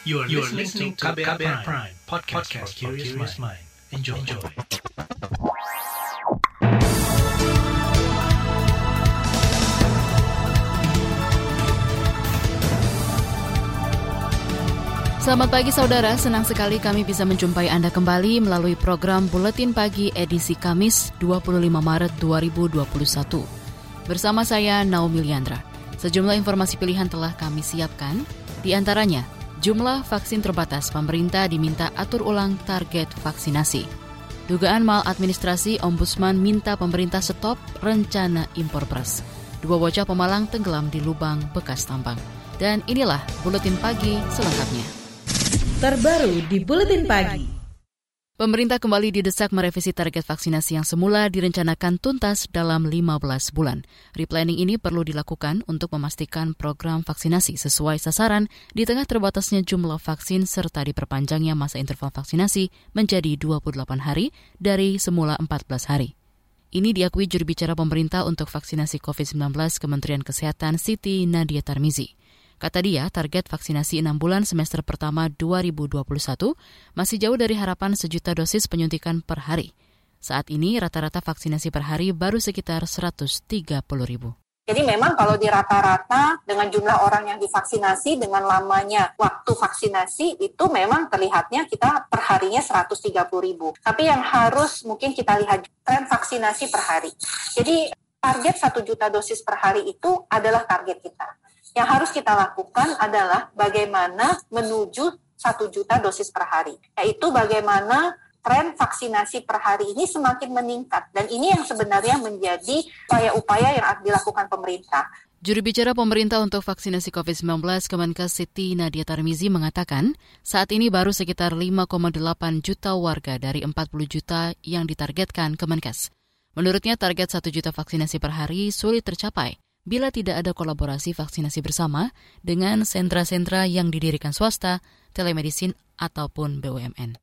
You are, you are listening to KBR, KBR Prime, Prime podcast, podcast for curious mind. Enjoy. Enjoy. Selamat pagi saudara, senang sekali kami bisa menjumpai Anda kembali melalui program Buletin Pagi edisi Kamis 25 Maret 2021. Bersama saya Naomi Liandra. Sejumlah informasi pilihan telah kami siapkan, di antaranya jumlah vaksin terbatas pemerintah diminta atur ulang target vaksinasi. Dugaan mal administrasi Ombudsman minta pemerintah stop rencana impor beras. Dua bocah pemalang tenggelam di lubang bekas tambang. Dan inilah Buletin Pagi selengkapnya terbaru di Buletin Pagi. Pemerintah kembali didesak merevisi target vaksinasi yang semula direncanakan tuntas dalam 15 bulan. Replanning ini perlu dilakukan untuk memastikan program vaksinasi sesuai sasaran di tengah terbatasnya jumlah vaksin serta diperpanjangnya masa interval vaksinasi menjadi 28 hari dari semula 14 hari. Ini diakui juru bicara pemerintah untuk vaksinasi COVID-19 Kementerian Kesehatan Siti Nadia Tarmizi. Kata dia, target vaksinasi 6 bulan semester pertama 2021 masih jauh dari harapan sejuta dosis penyuntikan per hari. Saat ini rata-rata vaksinasi per hari baru sekitar 130 ribu. Jadi memang kalau di rata-rata dengan jumlah orang yang divaksinasi dengan lamanya waktu vaksinasi itu memang terlihatnya kita per harinya 130 ribu. Tapi yang harus mungkin kita lihat tren vaksinasi per hari. Jadi target 1 juta dosis per hari itu adalah target kita. Yang harus kita lakukan adalah bagaimana menuju satu juta dosis per hari, yaitu bagaimana tren vaksinasi per hari ini semakin meningkat. Dan ini yang sebenarnya menjadi upaya-upaya yang dilakukan pemerintah. Juru bicara pemerintah untuk vaksinasi COVID-19 Kemenkes Siti Nadia Tarmizi mengatakan, saat ini baru sekitar 5,8 juta warga dari 40 juta yang ditargetkan Kemenkes. Menurutnya target 1 juta vaksinasi per hari sulit tercapai bila tidak ada kolaborasi vaksinasi bersama dengan sentra-sentra yang didirikan swasta, telemedicine, ataupun BUMN.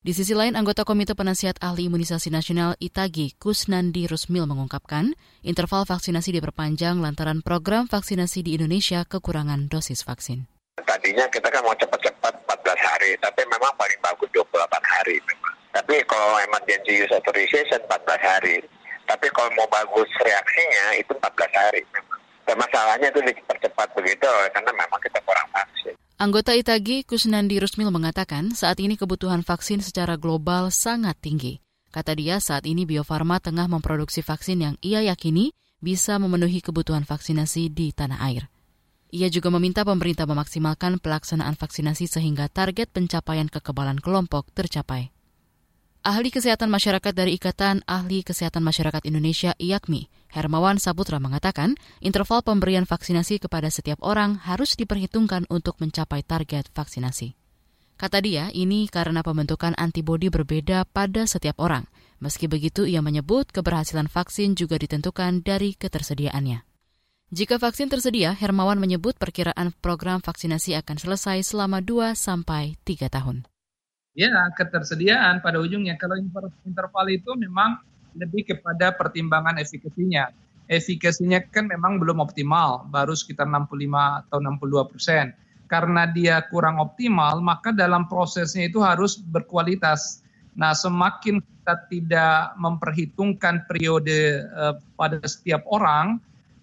Di sisi lain, anggota Komite Penasihat Ahli Imunisasi Nasional ITAGI, Kusnandi Rusmil mengungkapkan, interval vaksinasi diperpanjang lantaran program vaksinasi di Indonesia kekurangan dosis vaksin. Tadinya kita kan mau cepat-cepat 14 hari, tapi memang paling bagus 28 hari memang. Tapi kalau emergency use authorization 14 hari. Tapi kalau mau bagus reaksinya itu 14 hari Dan masalahnya itu dipercepat begitu karena memang kita kurang vaksin. Anggota Itagi Kusnandi Rusmil mengatakan saat ini kebutuhan vaksin secara global sangat tinggi. Kata dia saat ini Bio Farma tengah memproduksi vaksin yang ia yakini bisa memenuhi kebutuhan vaksinasi di tanah air. Ia juga meminta pemerintah memaksimalkan pelaksanaan vaksinasi sehingga target pencapaian kekebalan kelompok tercapai. Ahli Kesehatan Masyarakat dari Ikatan Ahli Kesehatan Masyarakat Indonesia IAKMI, Hermawan Saputra mengatakan, interval pemberian vaksinasi kepada setiap orang harus diperhitungkan untuk mencapai target vaksinasi. Kata dia, ini karena pembentukan antibodi berbeda pada setiap orang. Meski begitu, ia menyebut keberhasilan vaksin juga ditentukan dari ketersediaannya. Jika vaksin tersedia, Hermawan menyebut perkiraan program vaksinasi akan selesai selama 2 sampai 3 tahun ya ketersediaan pada ujungnya. Kalau interval itu memang lebih kepada pertimbangan efikasinya. Efikasinya kan memang belum optimal, baru sekitar 65 atau 62 persen. Karena dia kurang optimal, maka dalam prosesnya itu harus berkualitas. Nah, semakin kita tidak memperhitungkan periode uh, pada setiap orang,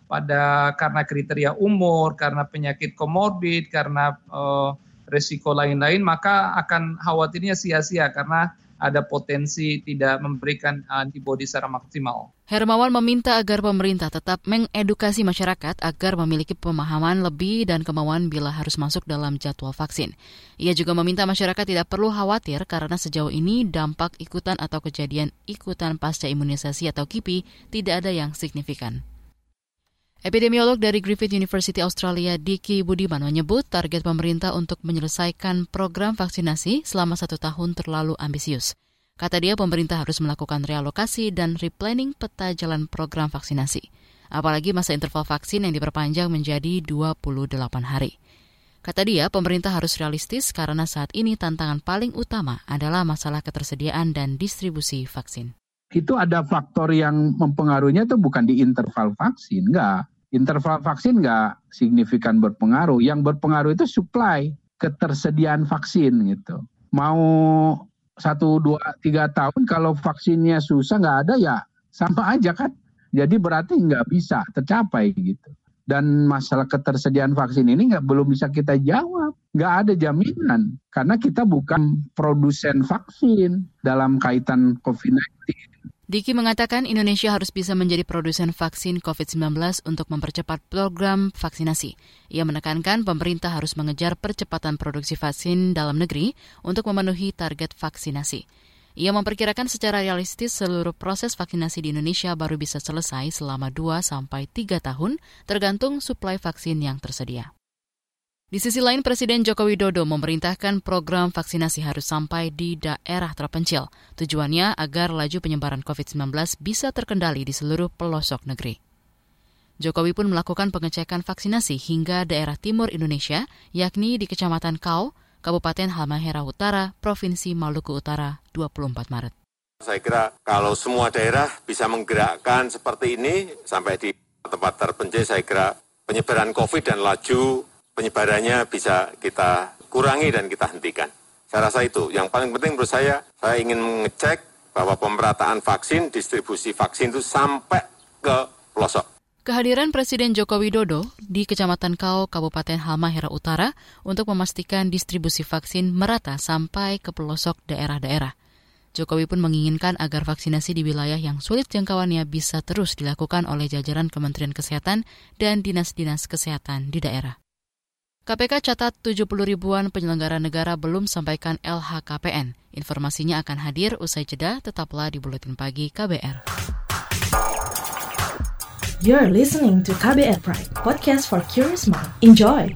pada karena kriteria umur, karena penyakit komorbid, karena uh, resiko lain-lain maka akan khawatirnya sia-sia karena ada potensi tidak memberikan antibodi secara maksimal. Hermawan meminta agar pemerintah tetap mengedukasi masyarakat agar memiliki pemahaman lebih dan kemauan bila harus masuk dalam jadwal vaksin. Ia juga meminta masyarakat tidak perlu khawatir karena sejauh ini dampak ikutan atau kejadian ikutan pasca imunisasi atau KIPI tidak ada yang signifikan. Epidemiolog dari Griffith University Australia, Diki Budiman, menyebut target pemerintah untuk menyelesaikan program vaksinasi selama satu tahun terlalu ambisius. Kata dia, pemerintah harus melakukan realokasi dan replanning peta jalan program vaksinasi. Apalagi masa interval vaksin yang diperpanjang menjadi 28 hari. Kata dia, pemerintah harus realistis karena saat ini tantangan paling utama adalah masalah ketersediaan dan distribusi vaksin itu ada faktor yang mempengaruhinya itu bukan di interval vaksin, enggak. Interval vaksin enggak signifikan berpengaruh. Yang berpengaruh itu supply. ketersediaan vaksin gitu. Mau satu dua tiga tahun kalau vaksinnya susah nggak ada ya sama aja kan. Jadi berarti nggak bisa tercapai gitu. Dan masalah ketersediaan vaksin ini nggak belum bisa kita jawab. Nggak ada jaminan karena kita bukan produsen vaksin dalam kaitan COVID-19. Diki mengatakan Indonesia harus bisa menjadi produsen vaksin COVID-19 untuk mempercepat program vaksinasi. Ia menekankan pemerintah harus mengejar percepatan produksi vaksin dalam negeri untuk memenuhi target vaksinasi. Ia memperkirakan secara realistis seluruh proses vaksinasi di Indonesia baru bisa selesai selama 2 sampai 3 tahun tergantung suplai vaksin yang tersedia. Di sisi lain, Presiden Joko Widodo memerintahkan program vaksinasi harus sampai di daerah terpencil. Tujuannya agar laju penyebaran COVID-19 bisa terkendali di seluruh pelosok negeri. Jokowi pun melakukan pengecekan vaksinasi hingga daerah timur Indonesia, yakni di Kecamatan Kau, Kabupaten Halmahera Utara, Provinsi Maluku Utara, 24 Maret. Saya kira kalau semua daerah bisa menggerakkan seperti ini sampai di tempat terpencil, saya kira penyebaran COVID dan laju penyebarannya bisa kita kurangi dan kita hentikan. Saya rasa itu. Yang paling penting menurut saya, saya ingin mengecek bahwa pemerataan vaksin, distribusi vaksin itu sampai ke pelosok. Kehadiran Presiden Joko Widodo di Kecamatan Kau, Kabupaten Halmahera Utara untuk memastikan distribusi vaksin merata sampai ke pelosok daerah-daerah. Jokowi pun menginginkan agar vaksinasi di wilayah yang sulit jangkauannya bisa terus dilakukan oleh jajaran Kementerian Kesehatan dan dinas-dinas kesehatan di daerah. KPK catat 70 ribuan penyelenggara negara belum sampaikan LHKPN. Informasinya akan hadir usai jeda, tetaplah di Buletin Pagi KBR. You're listening to KBR Pride, podcast for curious mind. Enjoy!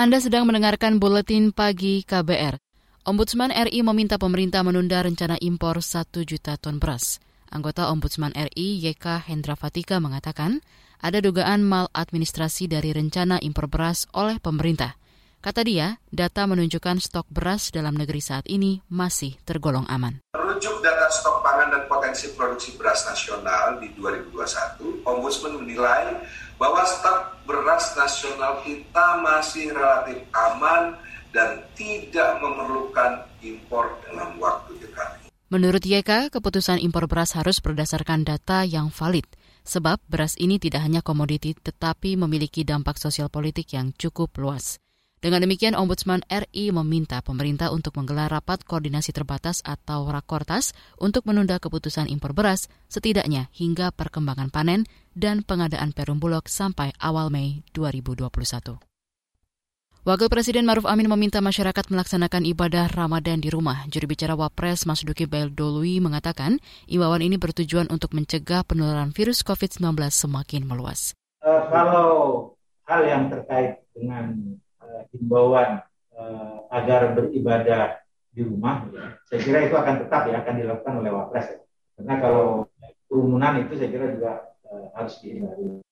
Anda sedang mendengarkan buletin pagi KBR. Ombudsman RI meminta pemerintah menunda rencana impor 1 juta ton beras. Anggota Ombudsman RI YK Hendra Fatika mengatakan ada dugaan maladministrasi dari rencana impor beras oleh pemerintah. Kata dia, data menunjukkan stok beras dalam negeri saat ini masih tergolong aman. Merujuk data stok pangan dan potensi produksi beras nasional di 2021, Ombudsman menilai bahwa stok beras nasional kita masih relatif aman dan tidak memerlukan impor dalam waktu dekat. Menurut YK, keputusan impor beras harus berdasarkan data yang valid, sebab beras ini tidak hanya komoditi tetapi memiliki dampak sosial politik yang cukup luas. Dengan demikian, Ombudsman RI meminta pemerintah untuk menggelar rapat koordinasi terbatas atau rakortas untuk menunda keputusan impor beras setidaknya hingga perkembangan panen dan pengadaan perum bulog sampai awal Mei 2021. Wakil Presiden Maruf Amin meminta masyarakat melaksanakan ibadah Ramadan di rumah. Juru bicara Wapres Mas Duki Baildolui mengatakan, imbauan ini bertujuan untuk mencegah penularan virus COVID-19 semakin meluas. Uh, kalau hal yang terkait dengan himbauan uh, agar beribadah di rumah, ya, saya kira itu akan tetap ya akan dilakukan oleh Wapres. Ya. Karena kalau kerumunan itu saya kira juga uh, harus dihindari.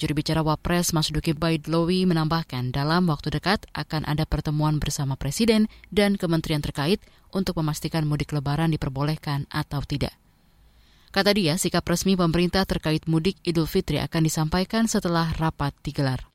Juru bicara Wapres Mas Duki Baidlowi menambahkan dalam waktu dekat akan ada pertemuan bersama Presiden dan kementerian terkait untuk memastikan mudik lebaran diperbolehkan atau tidak. Kata dia, sikap resmi pemerintah terkait mudik Idul Fitri akan disampaikan setelah rapat digelar.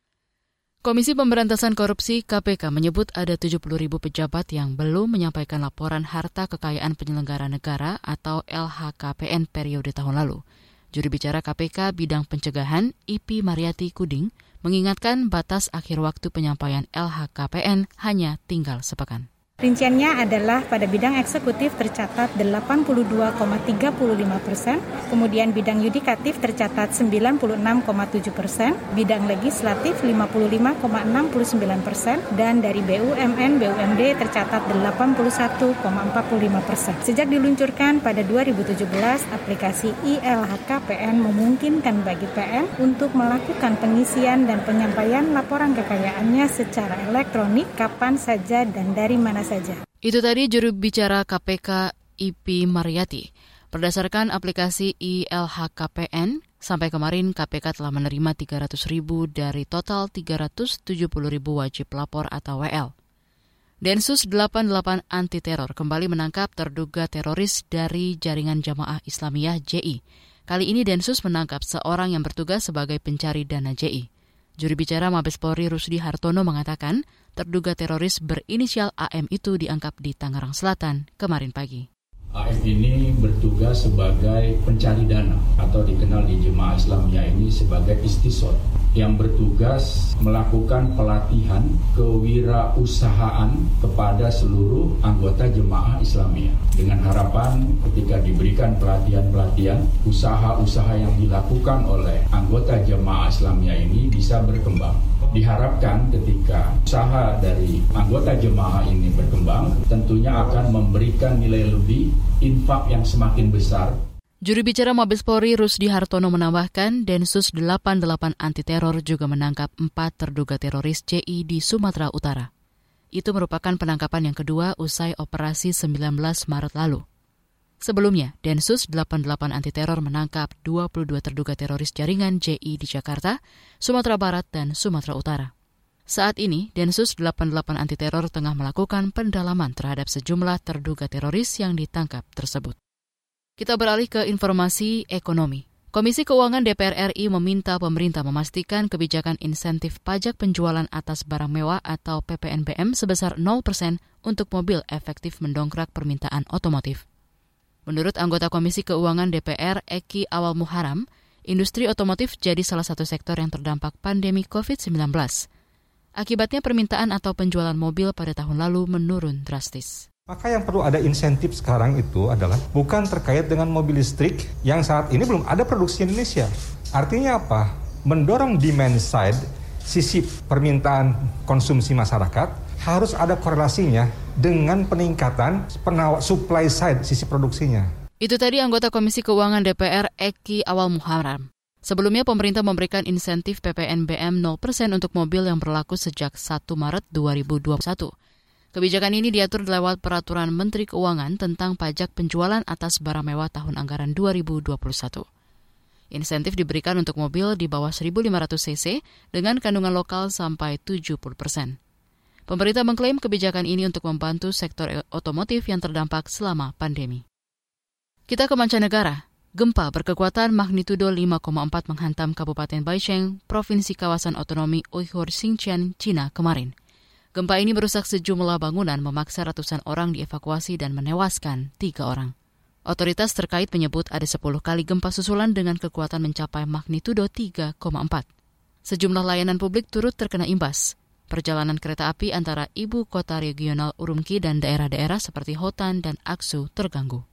Komisi Pemberantasan Korupsi KPK menyebut ada 70 ribu pejabat yang belum menyampaikan laporan harta kekayaan penyelenggara negara atau LHKPN periode tahun lalu. Juru bicara KPK bidang pencegahan IP Mariati Kuding mengingatkan batas akhir waktu penyampaian LHKPN hanya tinggal sepekan. Rinciannya adalah pada bidang eksekutif tercatat 82,35 persen, kemudian bidang yudikatif tercatat 96,7 persen, bidang legislatif 55,69 persen, dan dari BUMN BUMD tercatat 81,45 persen. Sejak diluncurkan pada 2017, aplikasi ILHKPN memungkinkan bagi PN untuk melakukan pengisian dan penyampaian laporan kekayaannya secara elektronik kapan saja dan dari mana saja. Itu tadi juru bicara KPK IP Mariati. Berdasarkan aplikasi ILHKPN, Sampai kemarin KPK telah menerima 300 ribu dari total 370 ribu wajib lapor atau WL. Densus 88 anti teror kembali menangkap terduga teroris dari jaringan jamaah Islamiyah JI. Kali ini Densus menangkap seorang yang bertugas sebagai pencari dana JI. Juri bicara Mabes Polri Rusdi Hartono mengatakan terduga teroris berinisial AM itu diangkap di Tangerang Selatan kemarin pagi. AM ini bertugas sebagai pencari dana atau dikenal di jemaah Islamiyah ini sebagai istisot yang bertugas melakukan pelatihan kewirausahaan kepada seluruh anggota jemaah Islamiyah dengan harapan ketika diberikan pelatihan-pelatihan usaha-usaha yang dilakukan oleh anggota jemaah Islamiyah ini bisa berkembang diharapkan ketika usaha dari anggota jemaah ini berkembang tentunya akan memberikan nilai lebih infak yang semakin besar Juru bicara Mabes Polri Rusdi Hartono menambahkan Densus 88 anti teror juga menangkap empat terduga teroris CI di Sumatera Utara. Itu merupakan penangkapan yang kedua usai operasi 19 Maret lalu. Sebelumnya, Densus 88 anti teror menangkap 22 terduga teroris jaringan JI di Jakarta, Sumatera Barat, dan Sumatera Utara. Saat ini, Densus 88 anti teror tengah melakukan pendalaman terhadap sejumlah terduga teroris yang ditangkap tersebut. Kita beralih ke informasi ekonomi. Komisi Keuangan DPR RI meminta pemerintah memastikan kebijakan insentif pajak penjualan atas barang mewah atau PPNBM sebesar 0% untuk mobil efektif mendongkrak permintaan otomotif. Menurut anggota Komisi Keuangan DPR Eki Awal Muharam, industri otomotif jadi salah satu sektor yang terdampak pandemi COVID-19. Akibatnya permintaan atau penjualan mobil pada tahun lalu menurun drastis. Maka yang perlu ada insentif sekarang itu adalah bukan terkait dengan mobil listrik yang saat ini belum ada produksi Indonesia. Artinya apa? Mendorong demand side, sisi permintaan konsumsi masyarakat harus ada korelasinya dengan peningkatan supply side, sisi produksinya. Itu tadi anggota Komisi Keuangan DPR Eki Awal Muharam. Sebelumnya pemerintah memberikan insentif PPNBM 0% untuk mobil yang berlaku sejak 1 Maret 2021. Kebijakan ini diatur lewat Peraturan Menteri Keuangan tentang pajak penjualan atas barang mewah tahun anggaran 2021. Insentif diberikan untuk mobil di bawah 1.500 cc dengan kandungan lokal sampai 70 persen. Pemerintah mengklaim kebijakan ini untuk membantu sektor otomotif yang terdampak selama pandemi. Kita ke mancanegara. Gempa berkekuatan magnitudo 5,4 menghantam Kabupaten Baisheng, Provinsi Kawasan Otonomi Uyghur Xinjiang, Cina kemarin. Gempa ini merusak sejumlah bangunan, memaksa ratusan orang dievakuasi dan menewaskan tiga orang. Otoritas terkait menyebut ada 10 kali gempa susulan dengan kekuatan mencapai magnitudo 3,4. Sejumlah layanan publik turut terkena imbas. Perjalanan kereta api antara ibu kota regional Urumqi dan daerah-daerah seperti Hotan dan Aksu terganggu.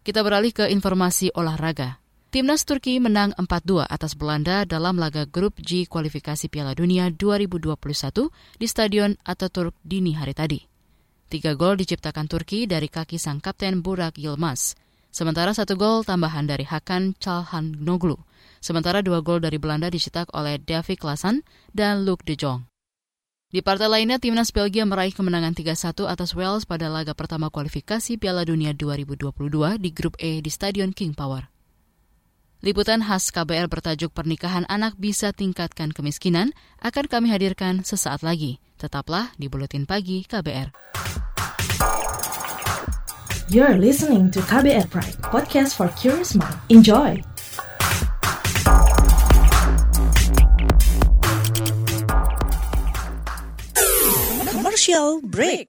Kita beralih ke informasi olahraga. Timnas Turki menang 4-2 atas Belanda dalam laga grup G kualifikasi Piala Dunia 2021 di Stadion Ataturk dini hari tadi. Tiga gol diciptakan Turki dari kaki sang kapten Burak Yilmaz, sementara satu gol tambahan dari Hakan Calhanoglu, sementara dua gol dari Belanda dicetak oleh Davy Klasan dan Luke de Jong. Di partai lainnya, timnas Belgia meraih kemenangan 3-1 atas Wales pada laga pertama kualifikasi Piala Dunia 2022 di grup E di Stadion King Power. Liputan khas KBR bertajuk Pernikahan Anak Bisa Tingkatkan Kemiskinan akan kami hadirkan sesaat lagi. Tetaplah di Buletin Pagi KBR. You're listening to KBR Pride, podcast for curious mind. Enjoy! Commercial break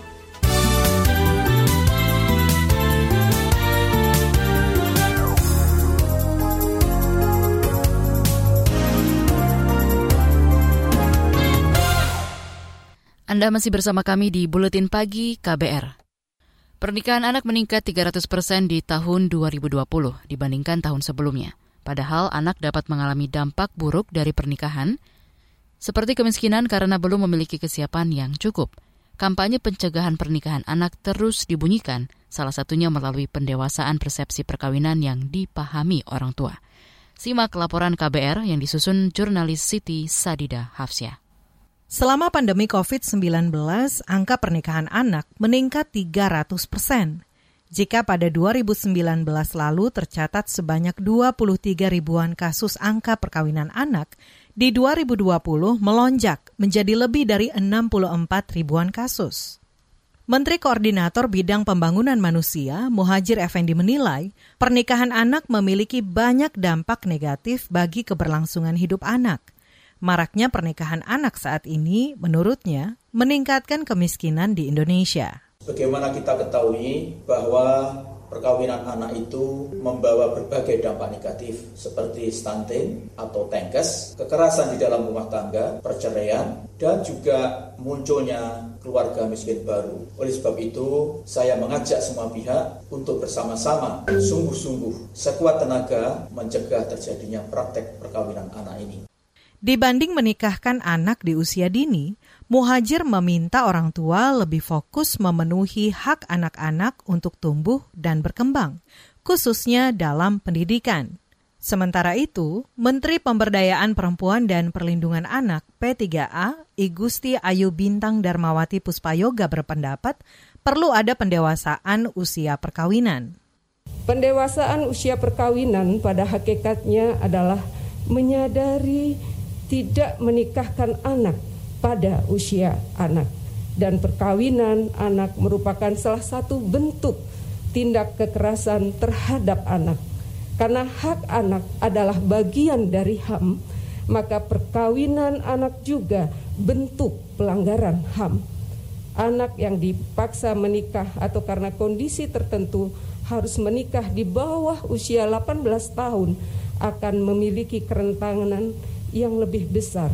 Anda masih bersama kami di Buletin Pagi KBR. Pernikahan anak meningkat 300 persen di tahun 2020 dibandingkan tahun sebelumnya. Padahal anak dapat mengalami dampak buruk dari pernikahan, seperti kemiskinan karena belum memiliki kesiapan yang cukup. Kampanye pencegahan pernikahan anak terus dibunyikan, salah satunya melalui pendewasaan persepsi perkawinan yang dipahami orang tua. Simak laporan KBR yang disusun jurnalis Siti Sadida Hafsyah. Selama pandemi COVID-19, angka pernikahan anak meningkat 300 persen. Jika pada 2019 lalu tercatat sebanyak 23 ribuan kasus angka perkawinan anak, di 2020 melonjak menjadi lebih dari 64 ribuan kasus. Menteri Koordinator Bidang Pembangunan Manusia, Muhajir Effendi menilai, pernikahan anak memiliki banyak dampak negatif bagi keberlangsungan hidup anak – Maraknya pernikahan anak saat ini, menurutnya, meningkatkan kemiskinan di Indonesia. Bagaimana kita ketahui bahwa perkawinan anak itu membawa berbagai dampak negatif seperti stunting atau tengkes, kekerasan di dalam rumah tangga, perceraian, dan juga munculnya keluarga miskin baru. Oleh sebab itu, saya mengajak semua pihak untuk bersama-sama sungguh-sungguh sekuat tenaga mencegah terjadinya praktek perkawinan anak ini. Dibanding menikahkan anak di usia dini, Muhajir meminta orang tua lebih fokus memenuhi hak anak-anak untuk tumbuh dan berkembang, khususnya dalam pendidikan. Sementara itu, Menteri Pemberdayaan Perempuan dan Perlindungan Anak P3A, Igusti Ayu Bintang Darmawati Puspayoga berpendapat perlu ada pendewasaan usia perkawinan. Pendewasaan usia perkawinan pada hakikatnya adalah menyadari tidak menikahkan anak pada usia anak dan perkawinan anak merupakan salah satu bentuk tindak kekerasan terhadap anak. Karena hak anak adalah bagian dari HAM, maka perkawinan anak juga bentuk pelanggaran HAM. Anak yang dipaksa menikah atau karena kondisi tertentu harus menikah di bawah usia 18 tahun akan memiliki kerentanan yang lebih besar,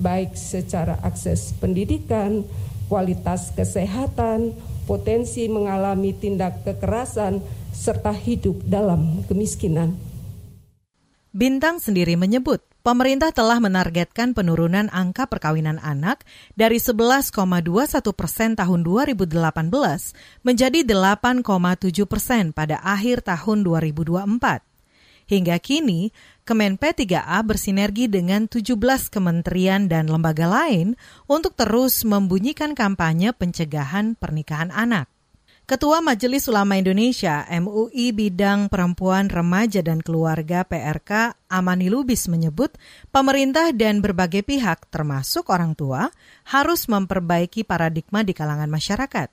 baik secara akses pendidikan, kualitas kesehatan, potensi mengalami tindak kekerasan, serta hidup dalam kemiskinan. Bintang sendiri menyebut pemerintah telah menargetkan penurunan angka perkawinan anak dari 11,21 persen tahun 2018 menjadi 8,7 persen pada akhir tahun 2024. Hingga kini, Kemen P3A bersinergi dengan 17 kementerian dan lembaga lain untuk terus membunyikan kampanye pencegahan pernikahan anak. Ketua Majelis Ulama Indonesia MUI Bidang Perempuan, Remaja dan Keluarga PRK Amani Lubis menyebut pemerintah dan berbagai pihak termasuk orang tua harus memperbaiki paradigma di kalangan masyarakat,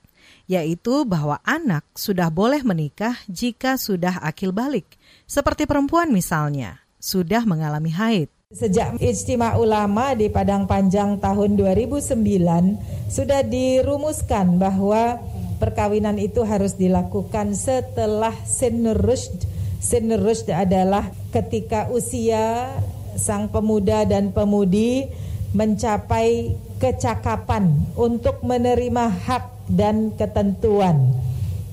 yaitu bahwa anak sudah boleh menikah jika sudah akil balik, seperti perempuan misalnya sudah mengalami haid. Sejak Ijtima Ulama di Padang Panjang tahun 2009 sudah dirumuskan bahwa perkawinan itu harus dilakukan setelah sinur rushd. Sinur adalah ketika usia sang pemuda dan pemudi mencapai kecakapan untuk menerima hak dan ketentuan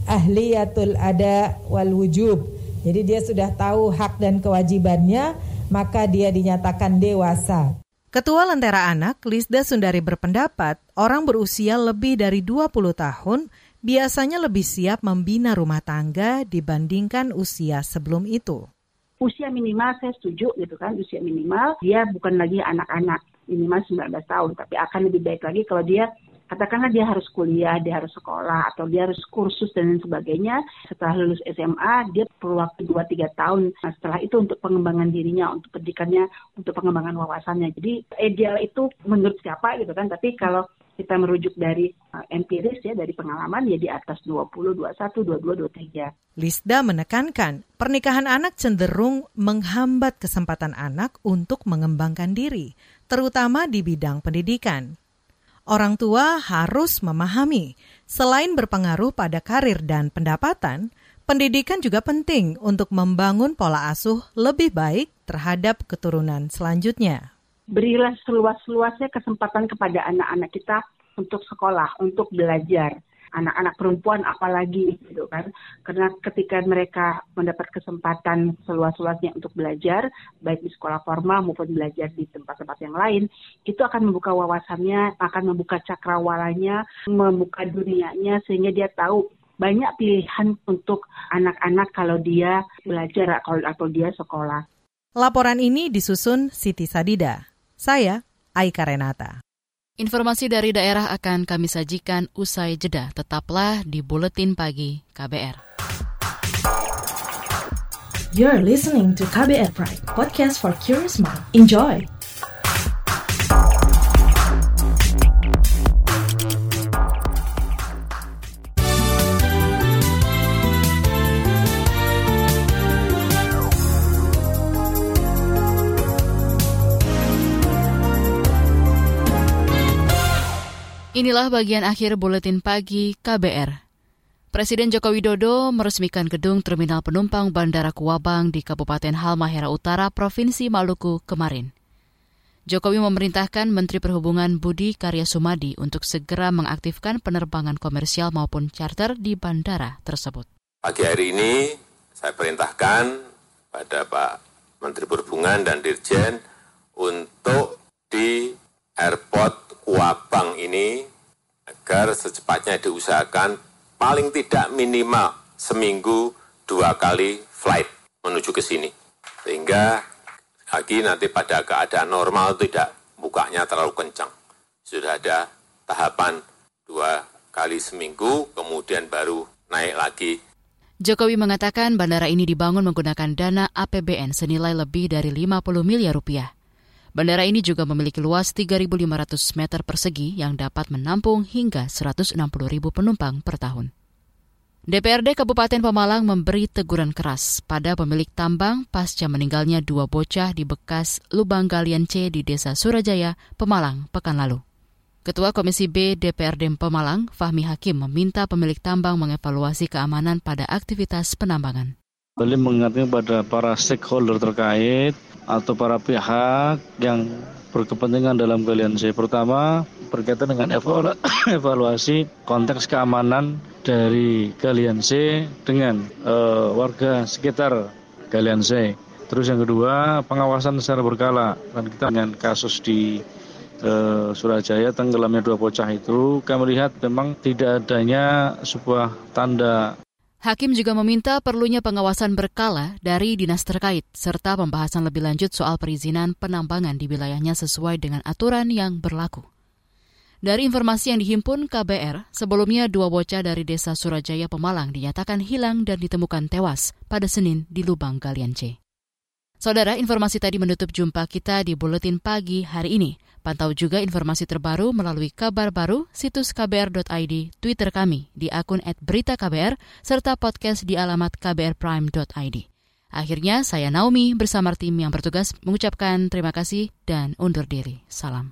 ahliyatul ada wal wujub jadi dia sudah tahu hak dan kewajibannya, maka dia dinyatakan dewasa. Ketua Lentera Anak, Lisda Sundari berpendapat, orang berusia lebih dari 20 tahun biasanya lebih siap membina rumah tangga dibandingkan usia sebelum itu. Usia minimal saya setuju gitu kan, usia minimal dia bukan lagi anak-anak minimal 19 tahun, tapi akan lebih baik lagi kalau dia katakanlah dia harus kuliah, dia harus sekolah, atau dia harus kursus dan lain sebagainya. Setelah lulus SMA, dia perlu waktu 2-3 tahun. Nah, setelah itu untuk pengembangan dirinya, untuk pendidikannya, untuk pengembangan wawasannya. Jadi ideal itu menurut siapa gitu kan, tapi kalau kita merujuk dari uh, empiris ya dari pengalaman ya di atas 20, 21, 22, 23. Lisda menekankan pernikahan anak cenderung menghambat kesempatan anak untuk mengembangkan diri, terutama di bidang pendidikan. Orang tua harus memahami, selain berpengaruh pada karir dan pendapatan, pendidikan juga penting untuk membangun pola asuh lebih baik terhadap keturunan selanjutnya berilah seluas-luasnya kesempatan kepada anak-anak kita untuk sekolah, untuk belajar. Anak-anak perempuan apalagi gitu kan. Karena ketika mereka mendapat kesempatan seluas-luasnya untuk belajar, baik di sekolah formal maupun belajar di tempat-tempat yang lain, itu akan membuka wawasannya, akan membuka cakrawalanya, membuka dunianya sehingga dia tahu banyak pilihan untuk anak-anak kalau dia belajar atau dia sekolah. Laporan ini disusun Siti Sadida. Saya Aika Renata. Informasi dari daerah akan kami sajikan usai jeda. Tetaplah di Buletin Pagi KBR. You're listening to KBR Pride, podcast for curious mind. Enjoy! Inilah bagian akhir buletin pagi KBR. Presiden Joko Widodo meresmikan gedung Terminal Penumpang Bandara Kuabang di Kabupaten Halmahera Utara, Provinsi Maluku kemarin. Jokowi memerintahkan Menteri Perhubungan Budi Karya Sumadi untuk segera mengaktifkan penerbangan komersial maupun charter di bandara tersebut. Pagi hari ini saya perintahkan pada Pak Menteri Perhubungan dan Dirjen untuk di airport Kuabang ini agar secepatnya diusahakan paling tidak minimal seminggu dua kali flight menuju ke sini. Sehingga lagi nanti pada keadaan normal tidak bukanya terlalu kencang. Sudah ada tahapan dua kali seminggu, kemudian baru naik lagi Jokowi mengatakan bandara ini dibangun menggunakan dana APBN senilai lebih dari 50 miliar rupiah. Bandara ini juga memiliki luas 3.500 meter persegi yang dapat menampung hingga 160.000 penumpang per tahun. DPRD Kabupaten Pemalang memberi teguran keras pada pemilik tambang pasca meninggalnya dua bocah di bekas lubang galian C di Desa Surajaya, Pemalang, pekan lalu. Ketua Komisi B DPRD Pemalang, Fahmi Hakim, meminta pemilik tambang mengevaluasi keamanan pada aktivitas penambangan. Beli mengingatkan pada para stakeholder terkait atau para pihak yang berkepentingan dalam galian C. Pertama, berkaitan dengan evaluasi konteks keamanan dari galian C dengan uh, warga sekitar galian C. Terus yang kedua, pengawasan secara berkala. Dan kita dengan kasus di uh, Surabaya tenggelamnya dua bocah itu, kami lihat memang tidak adanya sebuah tanda Hakim juga meminta perlunya pengawasan berkala dari dinas terkait, serta pembahasan lebih lanjut soal perizinan penambangan di wilayahnya sesuai dengan aturan yang berlaku. Dari informasi yang dihimpun KBR, sebelumnya dua bocah dari desa Surajaya Pemalang dinyatakan hilang dan ditemukan tewas pada Senin di lubang galian C. Saudara, informasi tadi menutup jumpa kita di Buletin Pagi hari ini. Pantau juga informasi terbaru melalui kabar baru, situs kbr.id, Twitter kami di akun @beritaKBR, serta podcast di alamat kbrprime.id. Akhirnya, saya Naomi bersama tim yang bertugas mengucapkan terima kasih dan undur diri. Salam.